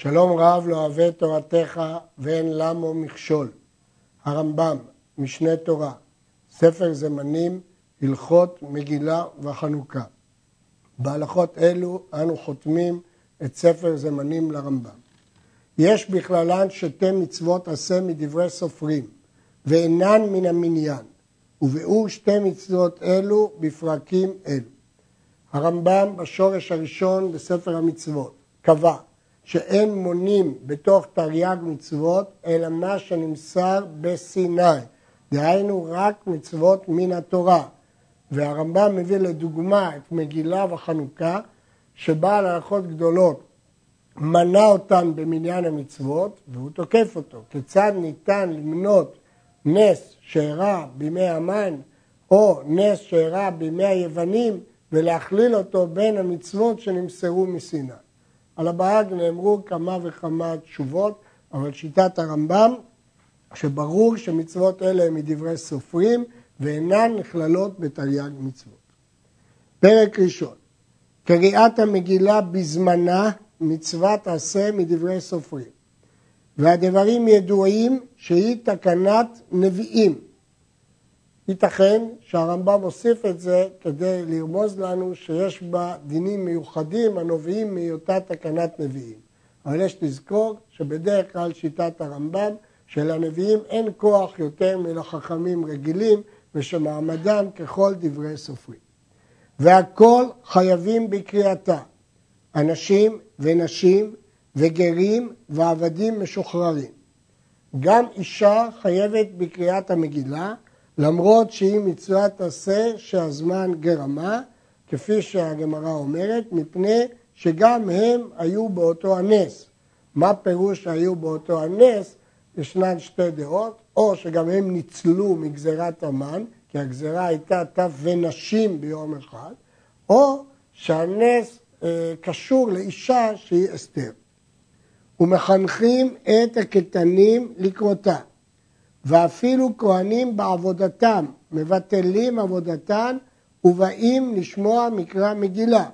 שלום רב לא אוהב תורתך ואין למו מכשול. הרמב"ם, משנה תורה, ספר זמנים, הלכות מגילה וחנוכה. בהלכות אלו אנו חותמים את ספר זמנים לרמב"ם. יש בכללן שתי מצוות עשה מדברי סופרים, ואינן מן המניין, וביאור שתי מצוות אלו בפרקים אלו. הרמב"ם בשורש הראשון בספר המצוות קבע שאין מונים בתוך תרי"ג מצוות אלא מה שנמסר בסיני, דהיינו רק מצוות מן התורה. והרמב"ם מביא לדוגמה את מגילה וחנוכה, שבעל הלכות גדולות מנה אותן במניין המצוות, והוא תוקף אותו. כיצד ניתן למנות נס שאירע בימי המן, או נס שאירע בימי היוונים, ולהכליל אותו בין המצוות שנמסרו מסיני. על הבאג נאמרו כמה וכמה תשובות, אבל שיטת הרמב"ם, שברור שמצוות אלה הן מדברי סופרים ואינן נכללות בתרי"ג מצוות. פרק ראשון, קריאת המגילה בזמנה מצוות עשה מדברי סופרים. והדברים ידועים שהיא תקנת נביאים, ייתכן שהרמב"ם הוסיף את זה כדי לרמוז לנו שיש בה דינים מיוחדים הנובעים מהיותה תקנת נביאים. אבל יש לזכור שבדרך כלל שיטת הרמב"ם שלנביאים אין כוח יותר מלחכמים רגילים ושמעמדם ככל דברי סופרים. והכל חייבים בקריאתה, אנשים ונשים וגרים ועבדים משוחררים. גם אישה חייבת בקריאת המגילה למרות שהיא מצוות עשה שהזמן גרמה, כפי שהגמרא אומרת, מפני שגם הם היו באותו הנס. מה פירוש שהיו באותו הנס? ישנן שתי דעות, או שגם הם ניצלו מגזירת המן, כי הגזירה הייתה טף ונשים ביום אחד, או שהנס אה, קשור לאישה שהיא אסתר. ומחנכים את הקטנים לקרותה. ואפילו כהנים בעבודתם מבטלים עבודתן ובאים לשמוע מקרא מגילה.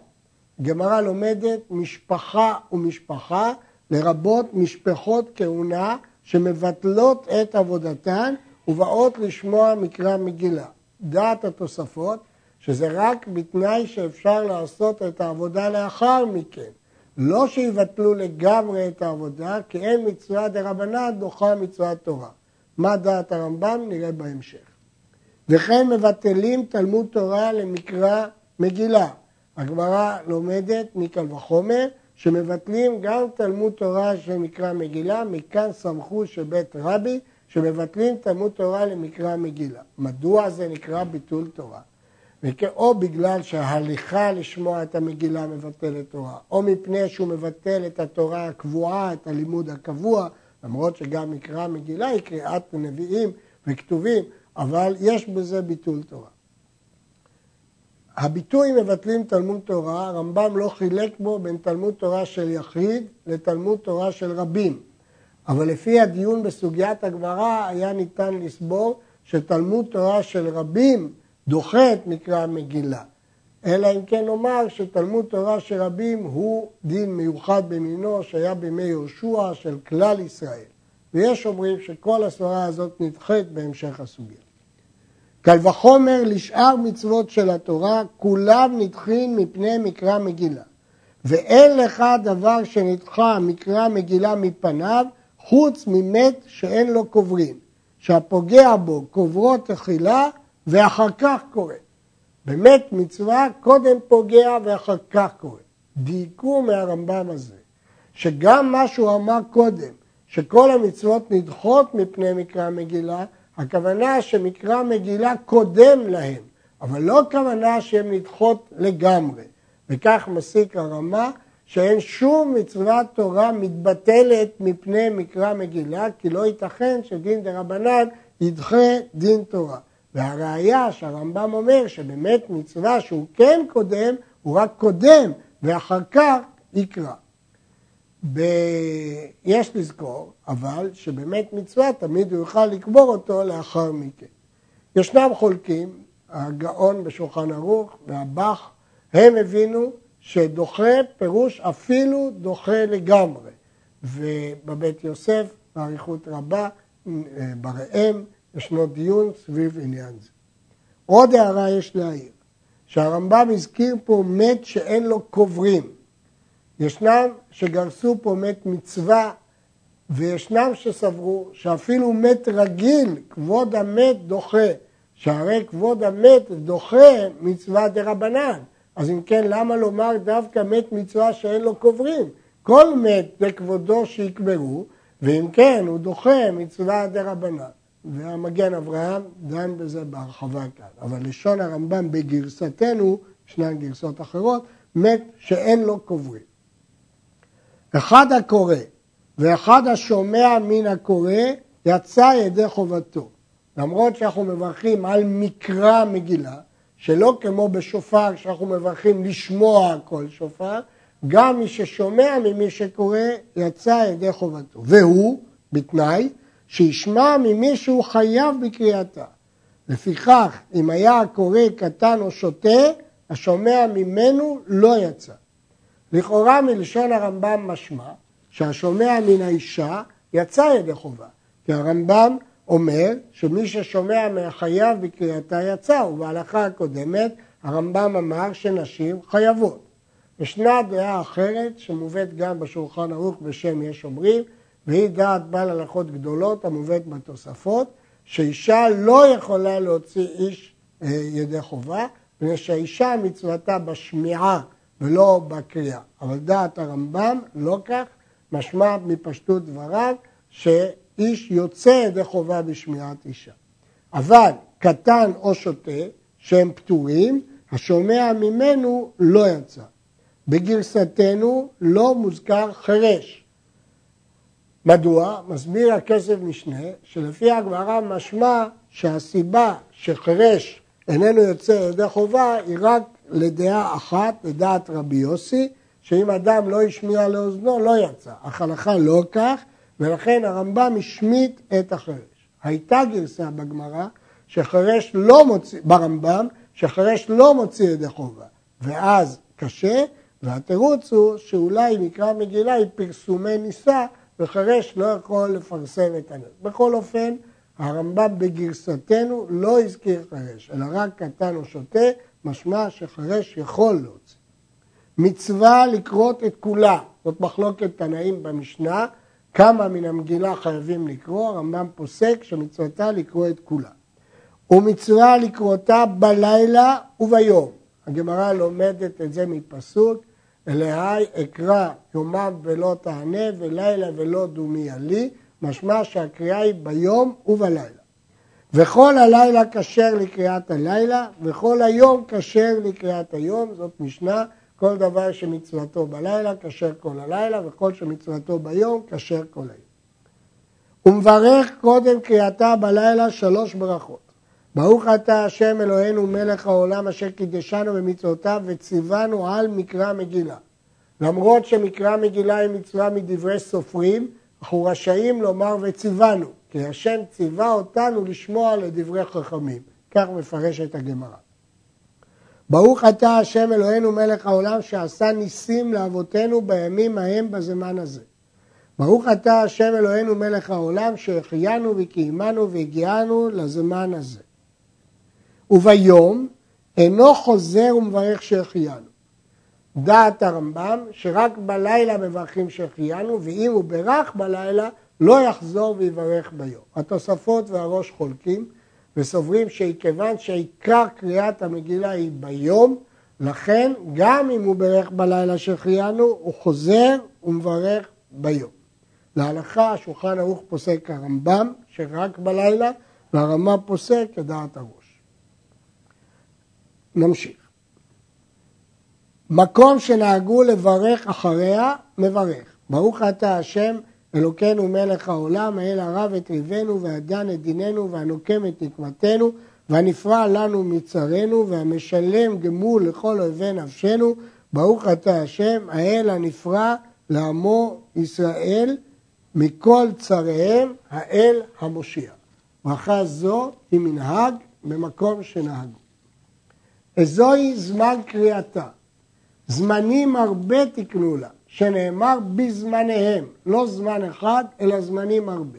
גמרא לומדת משפחה ומשפחה, לרבות משפחות כהונה שמבטלות את עבודתן ובאות לשמוע מקרא מגילה. דעת התוספות שזה רק בתנאי שאפשר לעשות את העבודה לאחר מכן. לא שיבטלו לגמרי את העבודה, כי אין מצווה דרבנן דוחה מצוות תורה. מה דעת הרמב"ם? נראה בהמשך. וכן מבטלים תלמוד תורה למקרא מגילה. הגמרא לומדת מקל וחומר שמבטלים גם תלמוד תורה של מקרא מגילה, מכאן סמכו של בית רבי שמבטלים תלמוד תורה למקרא מגילה. מדוע זה נקרא ביטול תורה? או בגלל שההליכה לשמוע את המגילה מבטלת תורה, או מפני שהוא מבטל את התורה הקבועה, את הלימוד הקבוע, למרות שגם מקרא מגילה היא קריאת נביאים וכתובים, אבל יש בזה ביטול תורה. הביטוי מבטלים תלמוד תורה, הרמב"ם לא חילק בו בין תלמוד תורה של יחיד לתלמוד תורה של רבים. אבל לפי הדיון בסוגיית הגמרא היה ניתן לסבור שתלמוד תורה של רבים דוחה את מקרא המגילה. אלא אם כן נאמר שתלמוד תורה של רבים הוא דין מיוחד במינו שהיה בימי יהושע של כלל ישראל. ויש אומרים שכל הסברה הזאת נדחית בהמשך הסוגיה. קל וחומר לשאר מצוות של התורה, כולם נדחים מפני מקרא מגילה. ואין לך דבר שנדחה מקרא מגילה מפניו, חוץ ממת שאין לו קוברים, שהפוגע בו קוברו תחילה ואחר כך קורא. באמת מצווה קודם פוגע ואחר כך קורא. דייקו מהרמב"ם הזה, שגם מה שהוא אמר קודם, שכל המצוות נדחות מפני מקרא מגילה, הכוונה שמקרא מגילה קודם להם, אבל לא הכוונה שהן נדחות לגמרי. וכך מסיק הרמה שאין שום מצוות תורה מתבטלת מפני מקרא מגילה, כי לא ייתכן שדין דה רבנן ידחה דין תורה. והראיה שהרמב"ם אומר שבאמת מצווה שהוא כן קודם, הוא רק קודם ואחר כך יקרא. ב... יש לזכור, אבל שבאמת מצווה תמיד הוא יוכל לקבור אותו לאחר מכן. ישנם חולקים, הגאון בשולחן ערוך והבח, הם הבינו שדוחה פירוש אפילו דוחה לגמרי. ובבית יוסף, באריכות רבה, בראם, ישנו דיון סביב עניין זה. עוד הערה יש להעיר, שהרמב"ם הזכיר פה מת שאין לו קוברים. ישנם שגרסו פה מת מצווה, וישנם שסברו שאפילו מת רגיל, כבוד המת דוחה, שהרי כבוד המת דוחה מצווה דה רבנן. אז אם כן, למה לומר דווקא מת מצווה שאין לו קוברים? כל מת זה כבודו שיקברו, ואם כן, הוא דוחה מצווה דה רבנן. והמגן אברהם דן בזה בהרחבה כאן. אבל לשון הרמב"ם בגרסתנו, ישנן גרסות אחרות, מת שאין לו קוברים. אחד הקורא ואחד השומע מן הקורא יצא ידי חובתו. למרות שאנחנו מברכים על מקרא מגילה, שלא כמו בשופר שאנחנו מברכים לשמוע כל שופר, גם מי ששומע ממי שקורא יצא ידי חובתו. והוא, בתנאי, שישמע ממי שהוא חייב בקריאתה. לפיכך, אם היה הקורא קטן או שוטה, השומע ממנו לא יצא. לכאורה מלשון הרמב"ם משמע שהשומע מן האישה יצא ידי חובה, כי הרמב"ם אומר שמי ששומע מהחייב בקריאתה יצא, ובהלכה הקודמת הרמב"ם אמר שנשים חייבות. ישנה דעה אחרת שמובאת גם בשולחן ערוך בשם יש אומרים, והיא דעת בעל הלכות גדולות המובאת בתוספות, שאישה לא יכולה להוציא איש אה, ידי חובה, מפני שהאישה מצוותה בשמיעה ולא בקריאה. אבל דעת הרמב"ם לא כך, משמע מפשטות דבריו שאיש יוצא ידי חובה בשמיעת אישה. אבל קטן או שוטה שהם פטורים, השומע ממנו לא יצא. בגרסתנו לא מוזכר חירש. מדוע? מסביר הכסף משנה שלפי הגמרא משמע שהסיבה שחירש איננו יוצא ידי חובה היא רק לדעה אחת, לדעת רבי יוסי, שאם אדם לא השמיע לאוזנו לא יצא. אך הלכה לא כך, ולכן הרמב"ם השמיט את החרש. הייתה גרסה בגמרא שחרש לא מוציא, ברמב"ם, שחרש לא מוציא ידי חובה, ואז קשה, והתירוץ הוא שאולי מקרא מגילה היא פרסומי נישא, וחרש לא יכול לפרסם את הנס. בכל אופן, הרמב"ם בגרסתנו לא הזכיר חרש, אלא רק קטן או שוטה, משמע שחרש יכול להוציא. מצווה לקרות את כולה, זאת מחלוקת תנאים במשנה, כמה מן המגילה חייבים לקרוא, הרמב"ם פוסק שמצוותה לקרוא את כולה. ומצווה לקרותה בלילה וביום. הגמרא לומדת את זה מפסוק, אלוהי אקרא יומם ולא תענה ולילה ולא דומיה לי, משמע שהקריאה היא ביום ובלילה. וכל הלילה כשר לקריאת הלילה, וכל היום כשר לקריאת היום, זאת משנה, כל דבר שמצוותו בלילה כשר כל הלילה, וכל שמצוותו ביום כשר כל היום. ומברך קודם קריאתה בלילה שלוש ברכות. ברוך אתה השם אלוהינו מלך העולם אשר קידשנו במצוותיו וציוונו על מקרא מגילה. למרות שמקרא מגילה היא מצווה מדברי סופרים, אנחנו רשאים לומר וציוונו, כי השם ציווה אותנו לשמוע לדברי חכמים. כך מפרשת הגמרא. ברוך אתה השם אלוהינו מלך העולם שעשה ניסים לאבותינו בימים ההם בזמן הזה. ברוך אתה השם אלוהינו מלך העולם שהחיינו וקיימנו והגיענו לזמן הזה. וביום אינו חוזר ומברך שהחיינו. דעת הרמב"ם שרק בלילה מברכים שהחיינו ואם הוא ברך בלילה לא יחזור ויברך ביום. התוספות והראש חולקים וסוברים שכיוון שעיקר קריאת המגילה היא ביום, לכן גם אם הוא ברך בלילה שהחיינו, הוא חוזר ומברך ביום. להלכה השולחן ערוך פוסק הרמב"ם שרק בלילה והרמב"ם פוסק כדעת הראש. נמשיך. מקום שנהגו לברך אחריה, מברך. ברוך אתה השם אלוקינו מלך העולם, האל הרב את ריבנו והדן את דיננו והנוקם את נקמתנו והנפרע לנו מצרינו והמשלם גמול לכל אויבי נפשנו, ברוך אתה השם, האל הנפרע לעמו ישראל מכל צריהם, האל המושיע. ברכה זו היא מנהג במקום שנהגו. זוהי זמן קריאתה. זמנים הרבה תקנו לה, שנאמר בזמניהם, לא זמן אחד, אלא זמנים הרבה.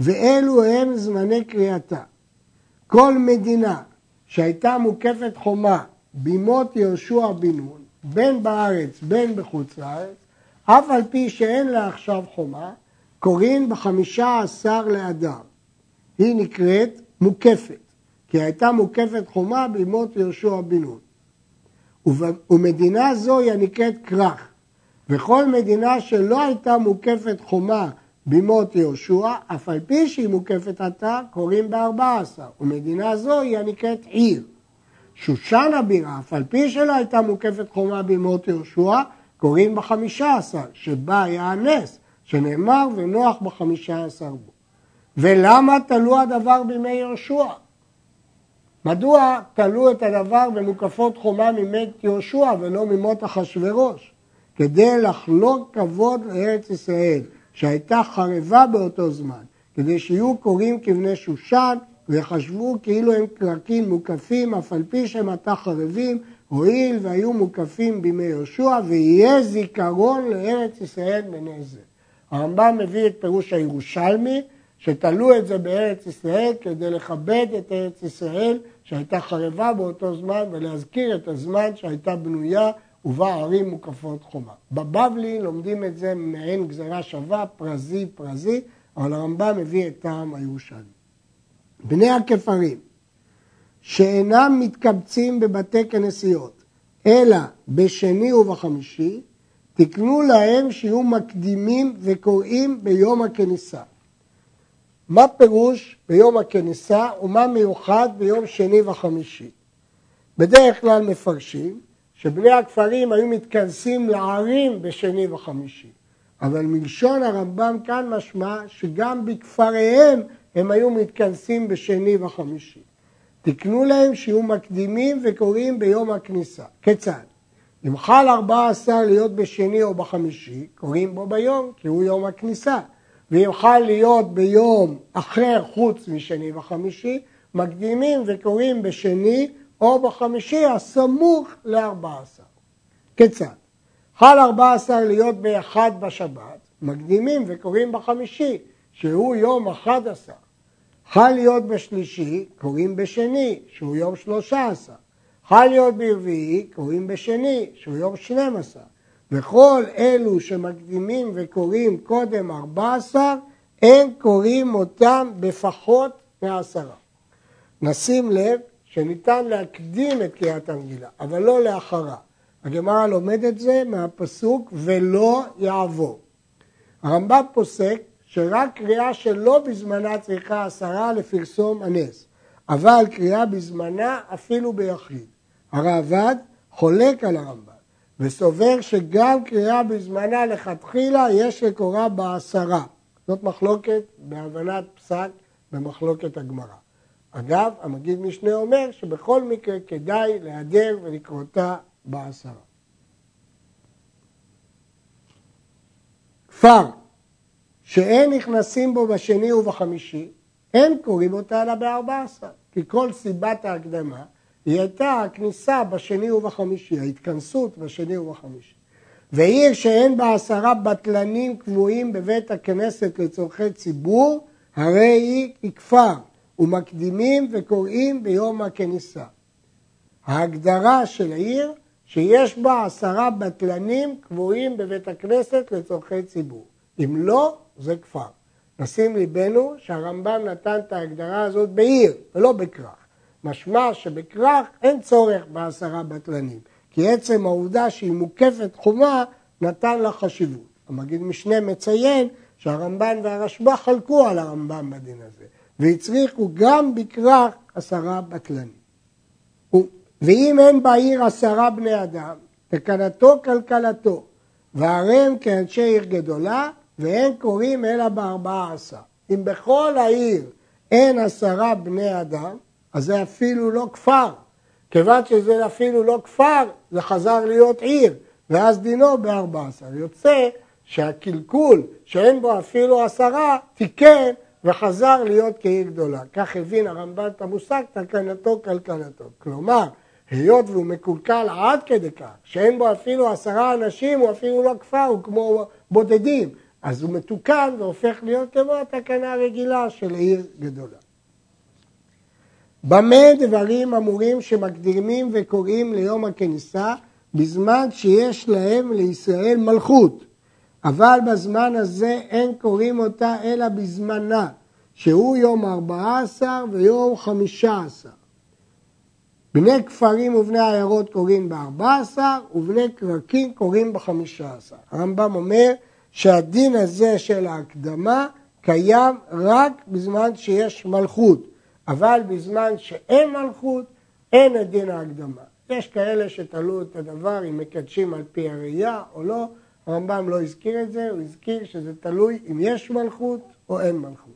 ואלו הם זמני קריאתה. כל מדינה שהייתה מוקפת חומה בימות יהושע בן נון, בין בארץ בין בחוץ לארץ, אף על פי שאין לה עכשיו חומה, קוראים בחמישה עשר לאדם. היא נקראת מוקפת, כי הייתה מוקפת חומה בימות יהושע בן נון. ומדינה זו היא הנקראת כרך, וכל מדינה שלא הייתה מוקפת חומה בימות יהושע, אף על פי שהיא מוקפת עתה, קוראים בארבע עשר, ומדינה זו היא הנקראת עיר. שושן הבירה, אף על פי שלא הייתה מוקפת חומה בימות יהושע, קוראים בחמישה עשר, שבה היה הנס, שנאמר ונוח בחמישה עשר בו. ולמה תלו הדבר בימי יהושע? מדוע תלו את הדבר במוקפות חומה ממית יהושע ולא ממות אחשורוש? כדי לחלוק כבוד לארץ ישראל, שהייתה חרבה באותו זמן, כדי שיהיו קוראים כבני שושן וחשבו כאילו הם קרקים מוקפים, אף על פי שהם עתה חרבים, הואיל והיו מוקפים בימי יהושע, ויהיה זיכרון לארץ ישראל בני זה. הרמב"ם מביא את פירוש הירושלמי, שתלו את זה בארץ ישראל כדי לכבד את ארץ ישראל שהייתה חרבה באותו זמן ולהזכיר את הזמן שהייתה בנויה ובה ערים מוקפות חומה. בבבלי לומדים את זה מעין גזרה שווה, פרזי פרזי, אבל הרמב"ם מביא את טעם הירושלמי. בני הכפרים שאינם מתקבצים בבתי כנסיות, אלא בשני ובחמישי, תקנו להם שיהיו מקדימים וקוראים ביום הכניסה. מה פירוש ביום הכניסה ומה מיוחד ביום שני וחמישי? בדרך כלל מפרשים שבני הכפרים היו מתכנסים לערים בשני וחמישי, אבל מלשון הרמב"ם כאן משמע שגם בכפריהם הם היו מתכנסים בשני וחמישי. תקנו להם שיהיו מקדימים וקוראים ביום הכניסה. כיצד? אם חל ארבע עשר להיות בשני או בחמישי, קוראים בו ביום, כי הוא יום הכניסה. חל להיות ביום אחר חוץ משני וחמישי, מקדימים וקוראים בשני או בחמישי הסמוך לארבע עשר. כיצד? חל ארבע עשר להיות באחד בשבת, מקדימים וקוראים בחמישי, שהוא יום אחד עשר. חל להיות בשלישי, קוראים בשני, שהוא יום שלושה עשר. חל להיות ברביעי, קוראים בשני, שהוא יום שנים עשר. וכל אלו שמקדימים וקוראים קודם ארבע עשר, אין קוראים אותם בפחות מעשרה. נשים לב שניתן להקדים את קריאת המגילה, אבל לא לאחרה. הגמרא לומד את זה מהפסוק ולא יעבור. הרמב"ם פוסק שרק קריאה שלא בזמנה צריכה עשרה לפרסום הנס, אבל קריאה בזמנה אפילו ביחיד. הרעב"ד חולק על הרמב"ם וסובר שגם קריאה בזמנה לכתחילה יש לקורא בעשרה. זאת מחלוקת בהבנת פסק במחלוקת הגמרא. אגב, המגיד משנה אומר שבכל מקרה כדאי להיעדר ולקרותה בעשרה. כפר שאין נכנסים בו בשני ובחמישי, אין קוראים אותה אלא בארבע עשר. כי כל סיבת ההקדמה היא הייתה הכניסה בשני ובחמישי, ההתכנסות בשני ובחמישי. ועיר שאין בה עשרה בטלנים קבועים בבית הכנסת לצורכי ציבור, הרי היא כפר, ומקדימים וקוראים ביום הכניסה. ההגדרה של עיר שיש בה עשרה בטלנים קבועים בבית הכנסת לצורכי ציבור. אם לא, זה כפר. נשים ליבנו שהרמב"ם נתן את ההגדרה הזאת בעיר ולא בכרך. משמע שבכרך אין צורך בעשרה בטלנים, כי עצם העובדה שהיא מוקפת חומה נתן לה חשיבות. המגיד משנה מציין שהרמב"ן והרשב"א חלקו על הרמב"ם בדין הזה, והצריכו גם בכרך עשרה בטלנים. ואם אין בעיר עשרה בני אדם, תקנתו כלכלתו, והרי הם כאנשי עיר גדולה, ואין קוראים אלא בארבעה עשר. אם בכל העיר אין עשרה בני אדם, אז זה אפילו לא כפר. כיוון שזה אפילו לא כפר, זה חזר להיות עיר, ואז דינו בארבע עשר. יוצא שהקלקול שאין בו אפילו עשרה, תיקן וחזר להיות כעיר גדולה. כך הבין הרמב"ן את המושג תקנתו כלכלתו. כלומר, היות והוא מקולקל עד כדי כך, שאין בו אפילו עשרה אנשים, הוא אפילו לא כפר, הוא כמו בודדים, אז הוא מתוקן והופך להיות כמו התקנה הרגילה של עיר גדולה. במה דברים אמורים שמקדימים וקוראים ליום הכניסה בזמן שיש להם לישראל מלכות, אבל בזמן הזה אין קוראים אותה אלא בזמנה, שהוא יום ארבע עשר ויום חמישה עשר. בני כפרים ובני עיירות קוראים בארבע עשר ובני קרקים קוראים בחמישה עשר. הרמב"ם אומר שהדין הזה של ההקדמה קיים רק בזמן שיש מלכות, אבל בזמן שאין מלכות אין את דין ההקדמה. יש כאלה שתלו את הדבר אם מקדשים על פי הראייה או לא, הרמב"ם לא הזכיר את זה, הוא הזכיר שזה תלוי אם יש מלכות או אין מלכות.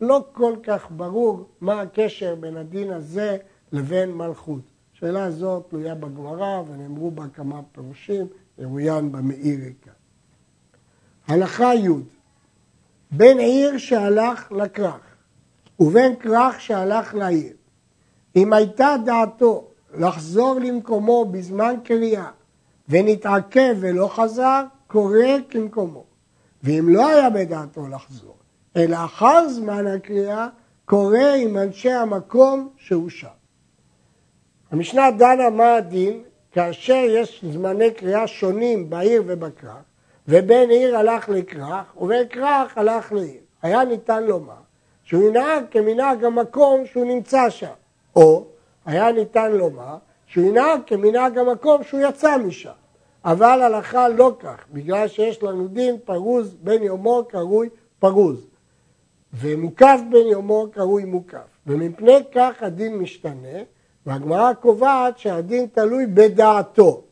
לא כל כך ברור מה הקשר בין הדין הזה לבין מלכות. השאלה הזאת תלויה בגמרא ונאמרו בה כמה פירושים, ירוין במאיריקה. הלכה י' בין עיר שהלך לכרך ובין כרך שהלך לעיר, אם הייתה דעתו לחזור למקומו בזמן קריאה ונתעכב ולא חזר, קורא כמקומו. ואם לא היה בדעתו לחזור, אלא אחר זמן הקריאה, קורא עם אנשי המקום שהוא שם. המשנה דנה מה הדין כאשר יש זמני קריאה שונים בעיר ובכרך, ובין עיר הלך לכרך ובין כרך הלך לעיר. היה ניתן לומר שהוא ינהג כמנהג המקום שהוא נמצא שם, או היה ניתן לומר שהוא ינהג כמנהג המקום שהוא יצא משם. אבל הלכה לא כך, בגלל שיש לנו דין פרוז בין יומו קרוי פרוז, ומוקף בין יומו קרוי מוקף, ומפני כך הדין משתנה, והגמרא קובעת שהדין תלוי בדעתו.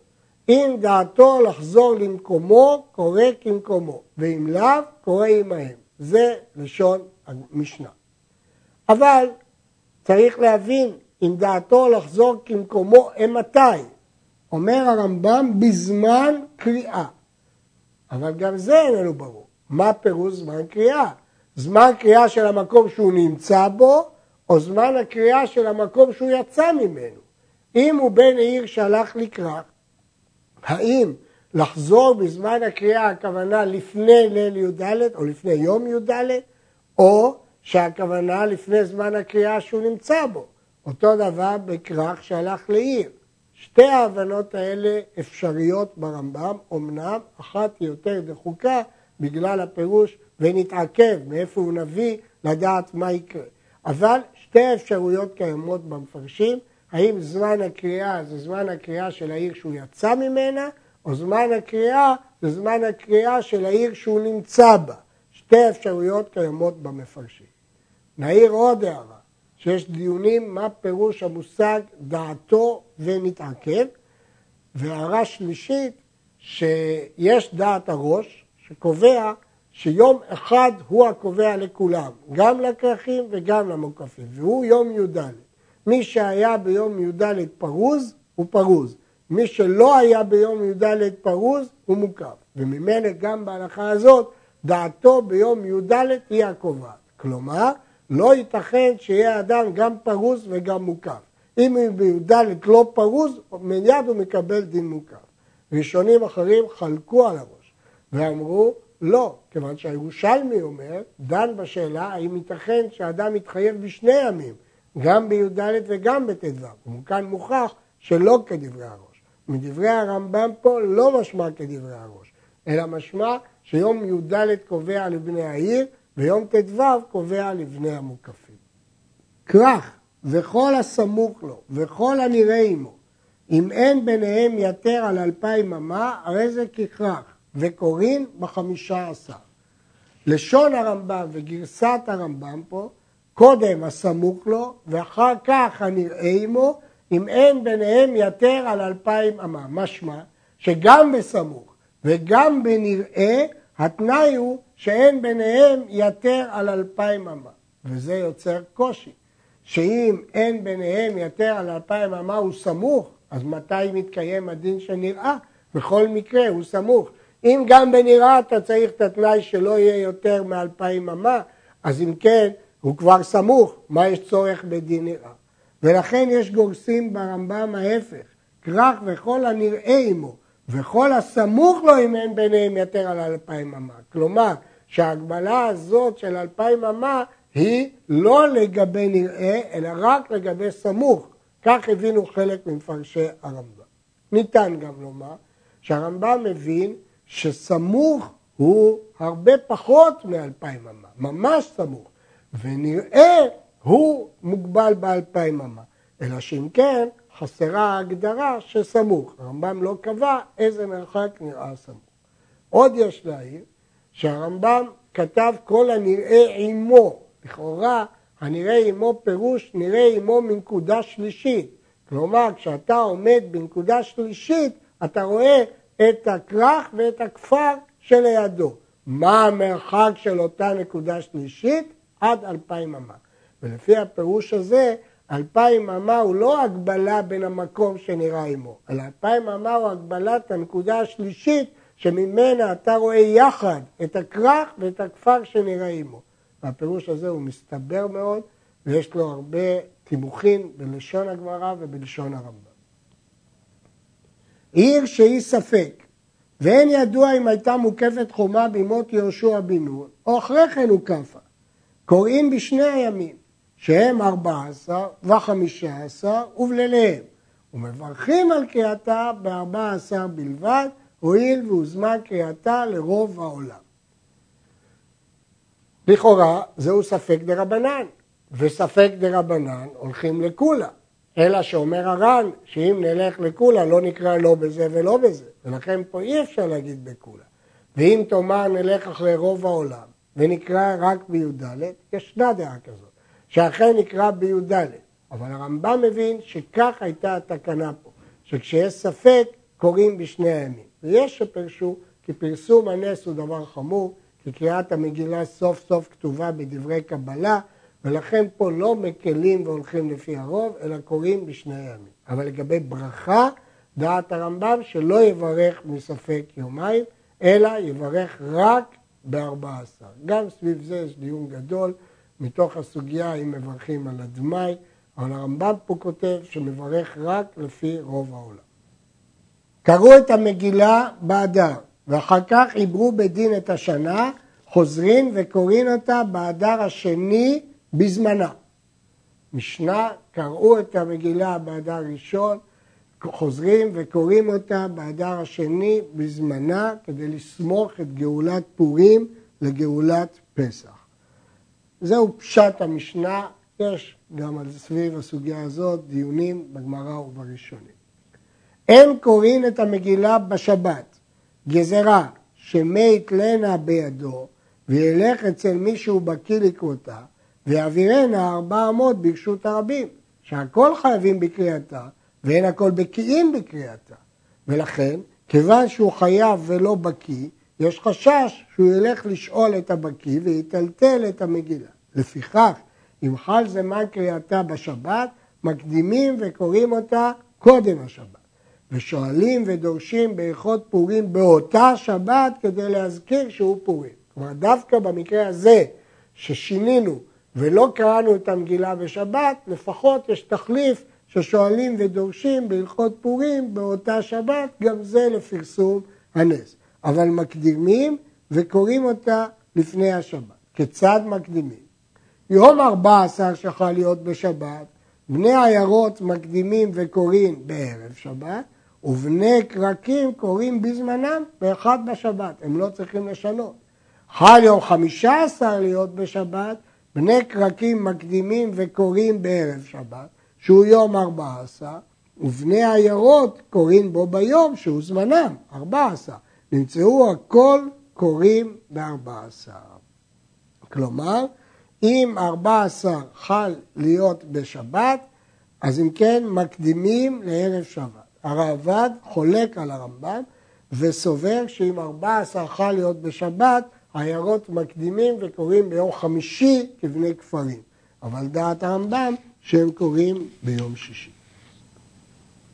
אם דעתו לחזור למקומו, קורא כמקומו, ואם לאו, קורא עמהם. זה לשון המשנה. אבל צריך להבין אם דעתו לחזור כמקומו, אימתי? אומר הרמב"ם בזמן קריאה. אבל גם זה איננו ברור. מה פירוש זמן קריאה? זמן קריאה של המקום שהוא נמצא בו, או זמן הקריאה של המקום שהוא יצא ממנו. אם הוא בן עיר שהלך לקראת, האם לחזור בזמן הקריאה הכוונה לפני ליל י"ד או לפני יום י"ד, או שהכוונה לפני זמן הקריאה שהוא נמצא בו. אותו דבר בכרך שהלך לעיר. שתי ההבנות האלה אפשריות ברמב"ם, אמנם אחת היא יותר דחוקה בגלל הפירוש ונתעכב מאיפה הוא נביא לדעת מה יקרה. אבל שתי האפשרויות קיימות במפרשים, האם זמן הקריאה זה זמן הקריאה של העיר שהוא יצא ממנה, או זמן הקריאה זה זמן הקריאה של העיר שהוא נמצא בה. שתי האפשרויות קיימות במפרשים. נעיר עוד הערה. שיש דיונים מה פירוש המושג דעתו ונתעכב, והערה שלישית, שיש דעת הראש שקובע שיום אחד הוא הקובע לכולם, גם לכרכים וגם למוקפים, והוא יום י"ד. מי שהיה ביום י"ד פרוז, הוא פרוז. מי שלא היה ביום י"ד פרוז, הוא מוקף. וממילא גם בהלכה הזאת, דעתו ביום י"ד היא הקובעת. כלומר, לא ייתכן שיהיה אדם גם פרוז וגם מוקף. אם הוא בי"ד לא פרוז, מיד הוא מקבל דין מוקף. ראשונים אחרים חלקו על הראש ואמרו, לא, כיוון שהירושלמי אומר, דן בשאלה האם ייתכן שאדם יתחייב בשני ימים, גם בי"ד וגם בט"ו. ומכאן מוכח שלא כדברי הראש. מדברי הרמב"ם פה לא משמע כדברי הראש, אלא משמע שיום י"ד קובע לבני העיר ויום ט"ו קובע לבני המוקפים. כרך וכל הסמוך לו וכל הנראה עמו, אם אין ביניהם יתר על אלפיים אמה, הרי זה ככרך, וקוראים בחמישה עשר. לשון הרמב"ם וגרסת הרמב"ם פה, קודם הסמוך לו, ואחר כך הנראה עמו, אם אין ביניהם יתר על אלפיים אמה. משמע שגם בסמוך וגם בנראה, התנאי הוא שאין ביניהם יתר על אלפיים אמה, וזה יוצר קושי, שאם אין ביניהם יתר על אלפיים אמה הוא סמוך, אז מתי מתקיים הדין שנראה? בכל מקרה הוא סמוך. אם גם בנראה אתה צריך את התנאי שלא יהיה יותר מאלפיים אמה, אז אם כן, הוא כבר סמוך, מה יש צורך בדין נראה? ולכן יש גורסים ברמב"ם ההפך, כרך וכל הנראה עמו וכל הסמוך לו אם אין ביניהם יתר על אלפיים אמה. כלומר, שההגבלה הזאת של אלפיים אמה היא לא לגבי נראה, אלא רק לגבי סמוך. כך הבינו חלק ממפרשי הרמב"ם. ניתן גם לומר שהרמב"ם מבין שסמוך הוא הרבה פחות מאלפיים אמה, ממש סמוך, ונראה הוא מוגבל באלפיים אמה, אלא שאם כן חסרה ההגדרה שסמוך. הרמב"ם לא קבע איזה מרחק נראה סמוך. עוד יש להעיר שהרמב"ם כתב כל הנראה עמו, לכאורה הנראה עמו פירוש נראה עמו מנקודה שלישית. כלומר, כשאתה עומד בנקודה שלישית, אתה רואה את הכרך ואת הכפר שלידו. מה המרחק של אותה נקודה שלישית? עד אלפיים אמה. ולפי הפירוש הזה, אלפיים אמה הוא לא הגבלה בין המקום שנראה עמו, אלא אלפיים אמה הוא הגבלת הנקודה השלישית שממנה אתה רואה יחד את הכרך ואת הכפר שנראה עמו. והפירוש הזה הוא מסתבר מאוד, ויש לו הרבה תימוכין בלשון הגמרא ובלשון הרמב"ם. עיר שהיא ספק, ואין ידוע אם הייתה מוקפת חומה בימות יהושע בן נון, או אחרי כן הוקפה. קוראים בשני הימים, שהם ארבע עשר וחמישה עשר ובליליהם, ומברכים על קריאתה בארבע עשר בלבד, הואיל והוזמן קריאתה לרוב העולם. לכאורה זהו ספק דה רבנן, וספק דה רבנן הולכים לקולה. אלא שאומר הר"ן, שאם נלך לקולה לא נקרא לא בזה ולא בזה, ולכן פה אי אפשר להגיד בקולה. ואם תאמר נלך אחרי רוב העולם ונקרא רק בי"ד, ישנה דעה כזאת, שאכן נקרא בי"ד, אבל הרמב"ם מבין שכך הייתה התקנה פה, שכשיש ספק קוראים בשני הימים. ויש שפרשו כי פרסום הנס הוא דבר חמור, כי קריאת המגילה סוף סוף כתובה בדברי קבלה, ולכן פה לא מקלים והולכים לפי הרוב, אלא קוראים בשני ימים. אבל לגבי ברכה, דעת הרמב"ם שלא יברך מספק יומיים, אלא יברך רק בארבע עשר. גם סביב זה יש דיון גדול מתוך הסוגיה אם מברכים על הדמאי, אבל הרמב"ם פה כותב שמברך רק לפי רוב העולם. קראו את המגילה באדר, ואחר כך עברו בדין את השנה, חוזרים וקוראים אותה באדר השני בזמנה. משנה, קראו את המגילה באדר ראשון, חוזרים וקוראים אותה באדר השני בזמנה כדי לסמוך את גאולת פורים לגאולת פסח. זהו פשט המשנה, יש גם על סביב הסוגיה הזאת דיונים בגמרא ובראשונים. אין קוראים את המגילה בשבת, גזרה שמי יתלנה בידו וילך אצל מישהו בקיא לקרותה ויעבירנה ארבע אמות ברשות הרבים, שהכל חייבים בקריאתה ואין הכל בקיאים בקריאתה. ולכן, כיוון שהוא חייב ולא בקיא, יש חשש שהוא ילך לשאול את הבקיא ויטלטל את המגילה. לפיכך, אם חל זמן קריאתה בשבת, מקדימים וקוראים אותה קודם השבת. ושואלים ודורשים בהלכות פורים באותה שבת כדי להזכיר שהוא פורים. כלומר, דווקא במקרה הזה ששינינו ולא קראנו את המגילה בשבת, לפחות יש תחליף ששואלים ודורשים בהלכות פורים באותה שבת, גם זה לפרסום הנס. אבל מקדימים וקוראים אותה לפני השבת. כיצד מקדימים? יום 14 שיכול להיות בשבת, בני עיירות מקדימים וקוראים בערב שבת, ובני קרקים קוראים בזמנם באחד בשבת, הם לא צריכים לשנות. חל יום חמישה עשר להיות בשבת, בני קרקים מקדימים וקוראים בערב שבת, שהוא יום ארבע עשר, ובני עיירות קוראים בו ביום שהוא זמנם, ארבע עשר. נמצאו הכל קוראים בארבע עשר. כלומר, אם ארבע עשר חל להיות בשבת, אז אם כן מקדימים לערב שבת. הרעב"ד חולק על הרמב"ם וסובר שאם ארבע עשר חל להיות בשבת, עיירות מקדימים וקוראים ביום חמישי כבני כפרים. אבל דעת הרמב"ם שהם קוראים ביום שישי.